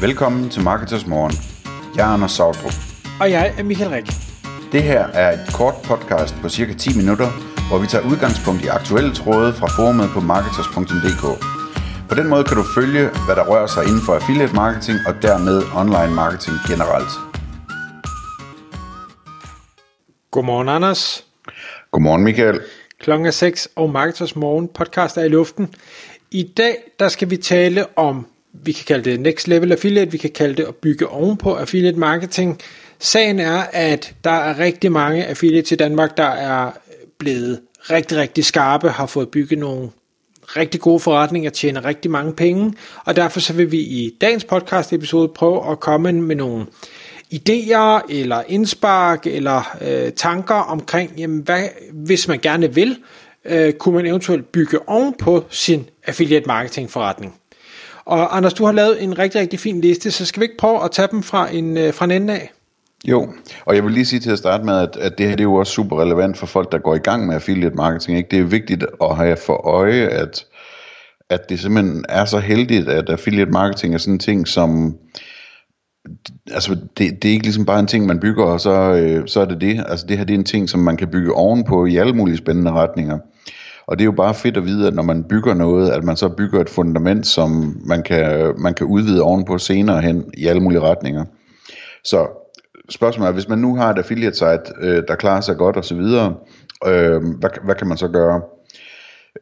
Velkommen til Marketers Morgen. Jeg er Anders Sautrup. Og jeg er Michael Rik. Det her er et kort podcast på cirka 10 minutter, hvor vi tager udgangspunkt i aktuelle tråde fra forumet på marketers.dk. På den måde kan du følge, hvad der rører sig inden for affiliate marketing og dermed online marketing generelt. Godmorgen, Anders. Godmorgen, Michael. Klokken er 6, og Marketers Morgen podcast er i luften. I dag der skal vi tale om, vi kan kalde det next level affiliate, vi kan kalde det at bygge ovenpå affiliate marketing. Sagen er, at der er rigtig mange affiliates i Danmark, der er blevet rigtig, rigtig skarpe, har fået bygget nogle rigtig gode forretninger, tjener rigtig mange penge, og derfor så vil vi i dagens podcast episode prøve at komme med nogle idéer eller indspark eller øh, tanker omkring, jamen hvad, hvis man gerne vil, øh, kunne man eventuelt bygge ovenpå sin affiliate marketing forretning. Og Anders, du har lavet en rigtig, rigtig fin liste, så skal vi ikke prøve at tage dem fra en, øh, fra en ende af? Jo, og jeg vil lige sige til at starte med, at, at det her det er jo også super relevant for folk, der går i gang med affiliate marketing. Ikke? Det er vigtigt at have for øje, at, at det simpelthen er så heldigt, at affiliate marketing er sådan en ting, som altså det, det er ikke ligesom bare en ting, man bygger, og så, øh, så er det det. Altså det her det er en ting, som man kan bygge ovenpå i alle mulige spændende retninger. Og det er jo bare fedt at vide, at når man bygger noget, at man så bygger et fundament, som man kan, man kan udvide ovenpå senere hen i alle mulige retninger. Så spørgsmålet er, hvis man nu har et affiliate site, øh, der klarer sig godt osv., øh, hvad, hvad kan man så gøre?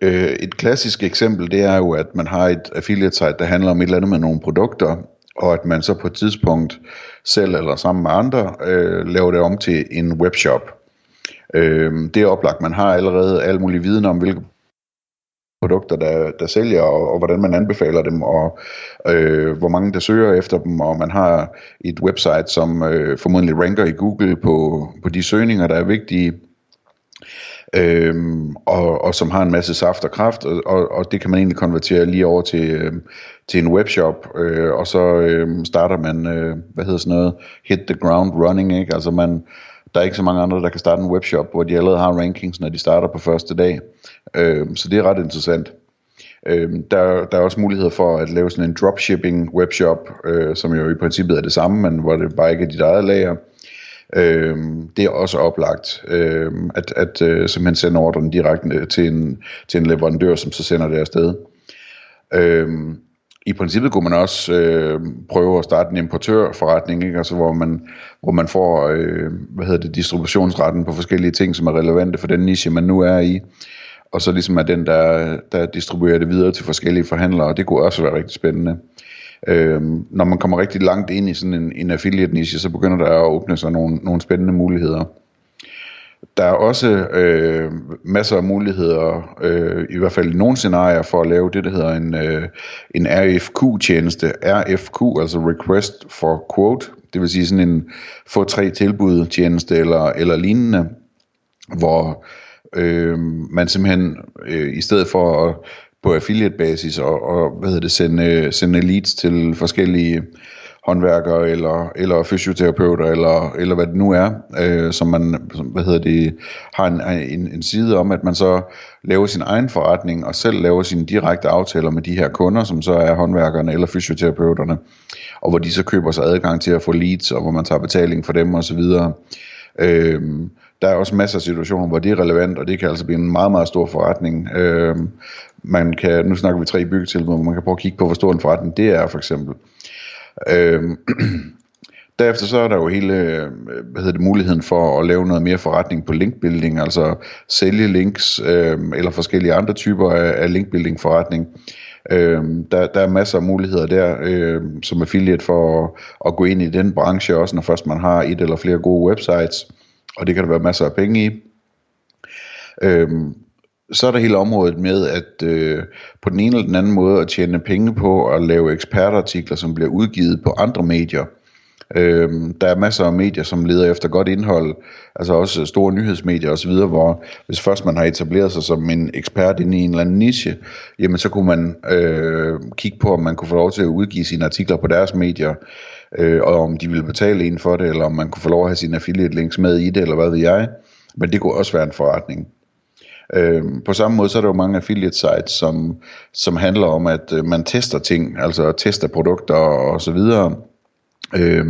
Øh, et klassisk eksempel, det er jo, at man har et affiliate site, der handler om et eller andet med nogle produkter, og at man så på et tidspunkt selv eller sammen med andre øh, laver det om til en webshop. Øh, det er oplagt, man har allerede al mulig viden om, hvilke produkter, der, der sælger, og, og hvordan man anbefaler dem, og øh, hvor mange der søger efter dem, og man har et website, som øh, formodentlig ranker i Google på, på de søgninger, der er vigtige, øhm, og, og som har en masse saft og kraft, og, og, og det kan man egentlig konvertere lige over til, øh, til en webshop, øh, og så øh, starter man, øh, hvad hedder sådan noget, hit the ground running, ikke? Altså man, der er ikke så mange andre, der kan starte en webshop, hvor de allerede har rankings, når de starter på første dag. Øh, så det er ret interessant. Øh, der, der er også mulighed for at lave sådan en dropshipping webshop, øh, som jo i princippet er det samme, men hvor det bare ikke er dit eget lager. Øh, det er også oplagt, øh, at, at øh, simpelthen sende ordren direkte til en, til en leverandør, som så sender det afsted. Øh, i princippet kunne man også øh, prøve at starte en importørforretning, ikke? Altså, hvor, man, hvor man får øh, hvad hedder det, distributionsretten på forskellige ting, som er relevante for den niche, man nu er i. Og så ligesom er den, der, der distribuerer det videre til forskellige forhandlere, og det kunne også være rigtig spændende. Øh, når man kommer rigtig langt ind i sådan en, en affiliate niche, så begynder der at åbne sig nogle, nogle spændende muligheder. Der er også øh, masser af muligheder, øh, i hvert fald i nogle scenarier, for at lave det, der hedder en, øh, en RFQ-tjeneste. RFQ, altså Request for Quote, det vil sige sådan en få tre tilbud tjeneste eller, eller lignende, hvor øh, man simpelthen øh, i stedet for at på affiliate basis og, og hvad hedder det, sende, sende leads til forskellige håndværkere eller, eller fysioterapeuter eller, eller hvad det nu er, øh, som man som, hvad hedder det, har en, en, en side om, at man så laver sin egen forretning og selv laver sine direkte aftaler med de her kunder, som så er håndværkerne eller fysioterapeuterne, og hvor de så køber sig adgang til at få leads, og hvor man tager betaling for dem osv. Øh, der er også masser af situationer, hvor det er relevant, og det kan altså blive en meget, meget stor forretning. Øh, man kan, nu snakker vi tre byggetilbud, hvor man kan prøve at kigge på, hvor stor en forretning det er for eksempel. Øhm, derefter så er der jo hele øh, hvad hedder det, muligheden for at lave noget mere forretning på linkbuilding, altså sælge links øh, eller forskellige andre typer af, af linkbuilding forretning. Øh, der, der er masser af muligheder der øh, som affiliate for at, at gå ind i den branche, også når først man har et eller flere gode websites, og det kan der være masser af penge i. Øh, så er der hele området med at øh, på den ene eller den anden måde at tjene penge på at lave ekspertartikler, som bliver udgivet på andre medier. Øh, der er masser af medier, som leder efter godt indhold, altså også store nyhedsmedier osv., hvor hvis først man har etableret sig som en ekspert inde i en eller anden niche, jamen så kunne man øh, kigge på, om man kunne få lov til at udgive sine artikler på deres medier, øh, og om de ville betale en for det, eller om man kunne få lov at have sine affiliate links med i det, eller hvad ved jeg. Men det kunne også være en forretning. Øh, på samme måde så er der jo mange affiliate sites, som, som handler om, at øh, man tester ting, altså tester produkter og så videre. Øh,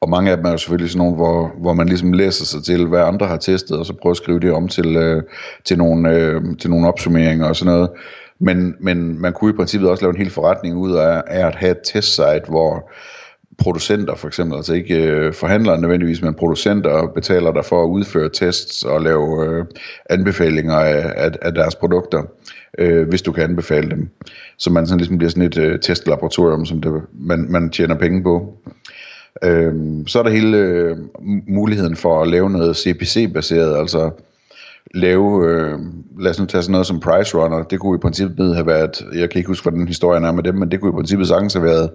og mange af dem er jo selvfølgelig sådan nogle, hvor, hvor man ligesom læser sig til, hvad andre har testet, og så prøver at skrive det om til, øh, til, nogle, øh, til nogle opsummeringer og sådan noget. Men, men man kunne i princippet også lave en hel forretning ud af, af at have et testsite, hvor producenter for eksempel, altså ikke øh, forhandlere nødvendigvis, men producenter betaler dig for at udføre tests og lave øh, anbefalinger af, af, af deres produkter, øh, hvis du kan anbefale dem. Så man sådan ligesom bliver sådan et øh, testlaboratorium, som det, man, man tjener penge på. Øh, så er der hele øh, muligheden for at lave noget CPC-baseret, altså lave, øh, lad os nu tage sådan noget som Price Runner, det kunne i princippet have været, jeg kan ikke huske, hvordan historien er med dem, men det kunne i princippet sagtens have været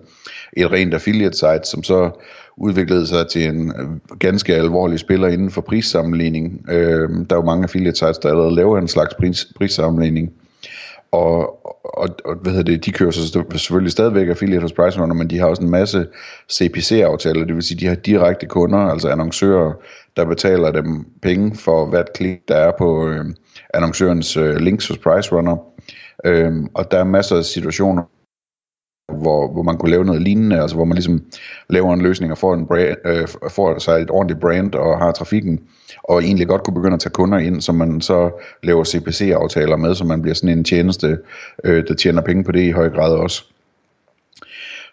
et rent affiliate site, som så udviklede sig til en øh, ganske alvorlig spiller inden for prissammenligning. Øh, der er jo mange affiliate sites, der allerede laver en slags pris, prissammenligning. Og, og, og hvad hedder det, de kører så selvfølgelig stadigvæk affiliate hos PriceRunner, men de har også en masse CPC-aftaler, det vil sige, de har direkte kunder, altså annoncører, der betaler dem penge for hvert klik, der er på øh, annoncørens øh, links hos PriceRunner. Øh, og der er masser af situationer, hvor, hvor man kunne lave noget lignende, altså hvor man ligesom laver en løsning og får, en brand, øh, får sig et ordentligt brand og har trafikken, og egentlig godt kunne begynde at tage kunder ind, som man så laver CPC-aftaler med, så man bliver sådan en tjeneste, øh, der tjener penge på det i høj grad også.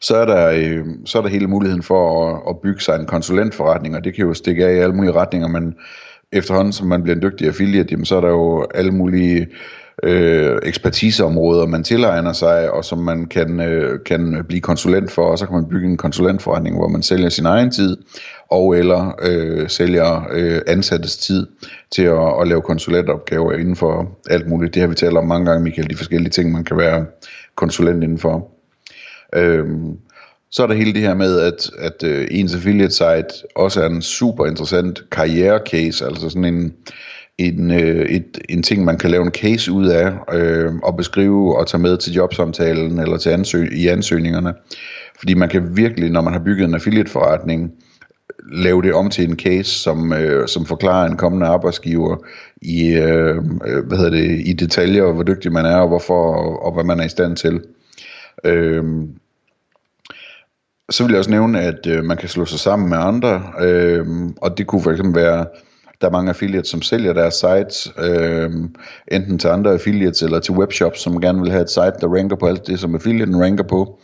Så er der, øh, så er der hele muligheden for at, at bygge sig en konsulentforretning, og det kan jo stikke af i alle mulige retninger, men efterhånden som man bliver en dygtig affiliate, jamen, så er der jo alle mulige øh, ekspertiseområder, man tilegner sig, og som man kan, øh, kan blive konsulent for, og så kan man bygge en konsulentforretning, hvor man sælger sin egen tid, og eller øh, sælger øh, ansattes tid til at, at lave konsulentopgaver inden for alt muligt. Det har vi talt om mange gange, Michael, de forskellige ting, man kan være konsulent indenfor. Øhm, så er der hele det her med, at, at øh, ens affiliate site også er en super interessant karriere case, altså sådan en, en, øh, et, en ting, man kan lave en case ud af, øh, og beskrive og tage med til jobsamtalen eller til ansøg, i ansøgningerne. Fordi man kan virkelig, når man har bygget en affiliate-forretning, lave det om til en case, som, øh, som forklarer en kommende arbejdsgiver i, øh, øh hvad hedder det, i detaljer, hvor dygtig man er, og hvorfor, og, og hvad man er i stand til. Øh, så vil jeg også nævne, at øh, man kan slå sig sammen med andre, øh, og det kunne for eksempel være der er mange affiliates, som sælger deres sites, øh, enten til andre affiliates eller til webshops, som gerne vil have et site, der ranker på alt det, som affiliaten ranker på.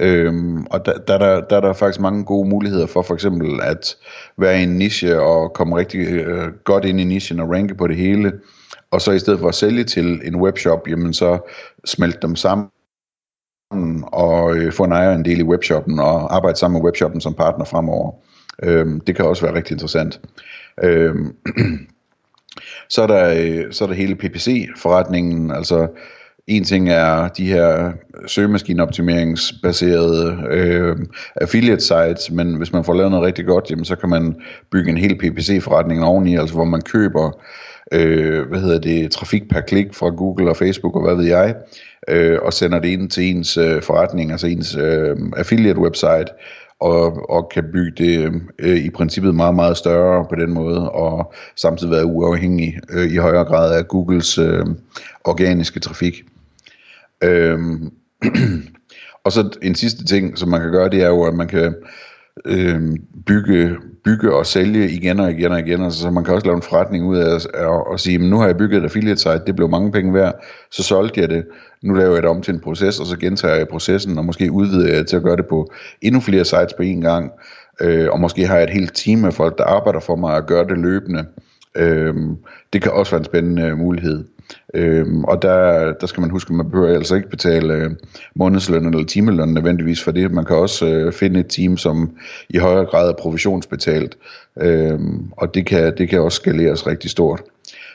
Øhm, og der, der, der, der er der faktisk mange gode muligheder for for eksempel at være i en niche og komme rigtig øh, godt ind i nichen og ranke på det hele. Og så i stedet for at sælge til en webshop, jamen så smelte dem sammen og øh, få en ejerandel i webshoppen og arbejde sammen med webshoppen som partner fremover. Øhm, det kan også være rigtig interessant. Øhm, så, er der, øh, så er der hele PPC-forretningen, altså en ting er de her søgemaskineoptimeringsbaserede øh, affiliate sites, men hvis man får lavet noget rigtig godt, jamen, så kan man bygge en hel PPC-forretning oveni, altså hvor man køber øh, hvad hedder det, trafik per klik fra Google og Facebook og hvad ved jeg, øh, og sender det ind til ens øh, forretning, altså ens øh, affiliate website, og, og kan bygge det øh, i princippet meget, meget større på den måde, og samtidig være uafhængig øh, i højere grad af Googles øh, organiske trafik. Øh, og så en sidste ting, som man kan gøre, det er jo, at man kan øh, bygge, bygge og sælge igen og igen og igen. Altså, så man kan også lave en forretning ud af at, at, at sige, nu har jeg bygget et affiliate site, det blev mange penge værd, så solgte jeg det, nu laver jeg det om til en proces, og så gentager jeg processen, og måske udvider jeg til at gøre det på endnu flere sites på én gang, øh, og måske har jeg et helt team af folk, der arbejder for mig at gøre det løbende. Øh, det kan også være en spændende mulighed. Øhm, og der, der skal man huske, at man behøver altså ikke betale øh, månedsløn eller timeløn nødvendigvis for det. Man kan også øh, finde et team, som i højere grad er provisionsbetalt, øhm, og det kan, det kan også skaleres rigtig stort.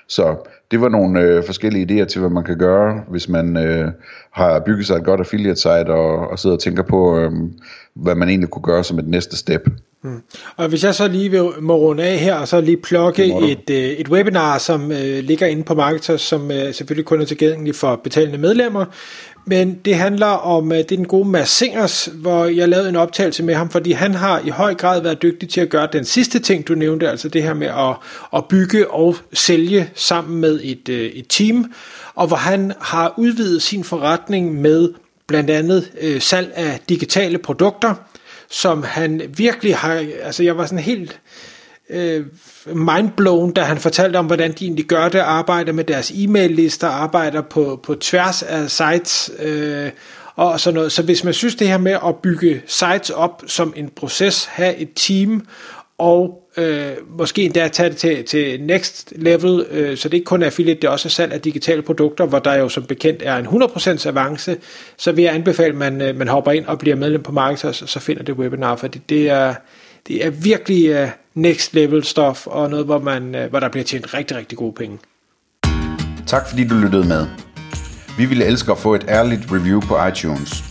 Så det var nogle øh, forskellige idéer til, hvad man kan gøre, hvis man øh, har bygget sig et godt affiliate site og, og sidder og tænker på, øh, hvad man egentlig kunne gøre som et næste step. Mm. Og hvis jeg så lige vil, må runde af her, og så lige plukke et, øh, et webinar, som øh, ligger inde på Marketers, som øh, selvfølgelig kun er tilgængeligt for betalende medlemmer, men det handler om, øh, det er den gode Mads Singers, hvor jeg lavede en optagelse med ham, fordi han har i høj grad været dygtig til at gøre den sidste ting, du nævnte, altså det her med at, at bygge og sælge sammen med et, øh, et team, og hvor han har udvidet sin forretning med blandt andet øh, salg af digitale produkter, som han virkelig har, altså jeg var sådan helt øh, mindblown, da han fortalte om, hvordan de egentlig gør det, arbejder med deres e-mail-lister, arbejder på, på tværs af sites, øh, og sådan noget. Så hvis man synes det her med at bygge sites op som en proces, have et team, og øh, måske endda tage det til, til next level, øh, så det ikke kun er affiliate, det er også salg af digitale produkter, hvor der jo som bekendt er en 100% avance, så vil jeg anbefale, at man, øh, man hopper ind og bliver medlem på Marketers, og så finder det webinar, for det, det er, det er virkelig øh, next level stof, og noget, hvor, man, øh, hvor der bliver tjent rigtig, rigtig gode penge. Tak fordi du lyttede med. Vi ville elske at få et ærligt review på iTunes.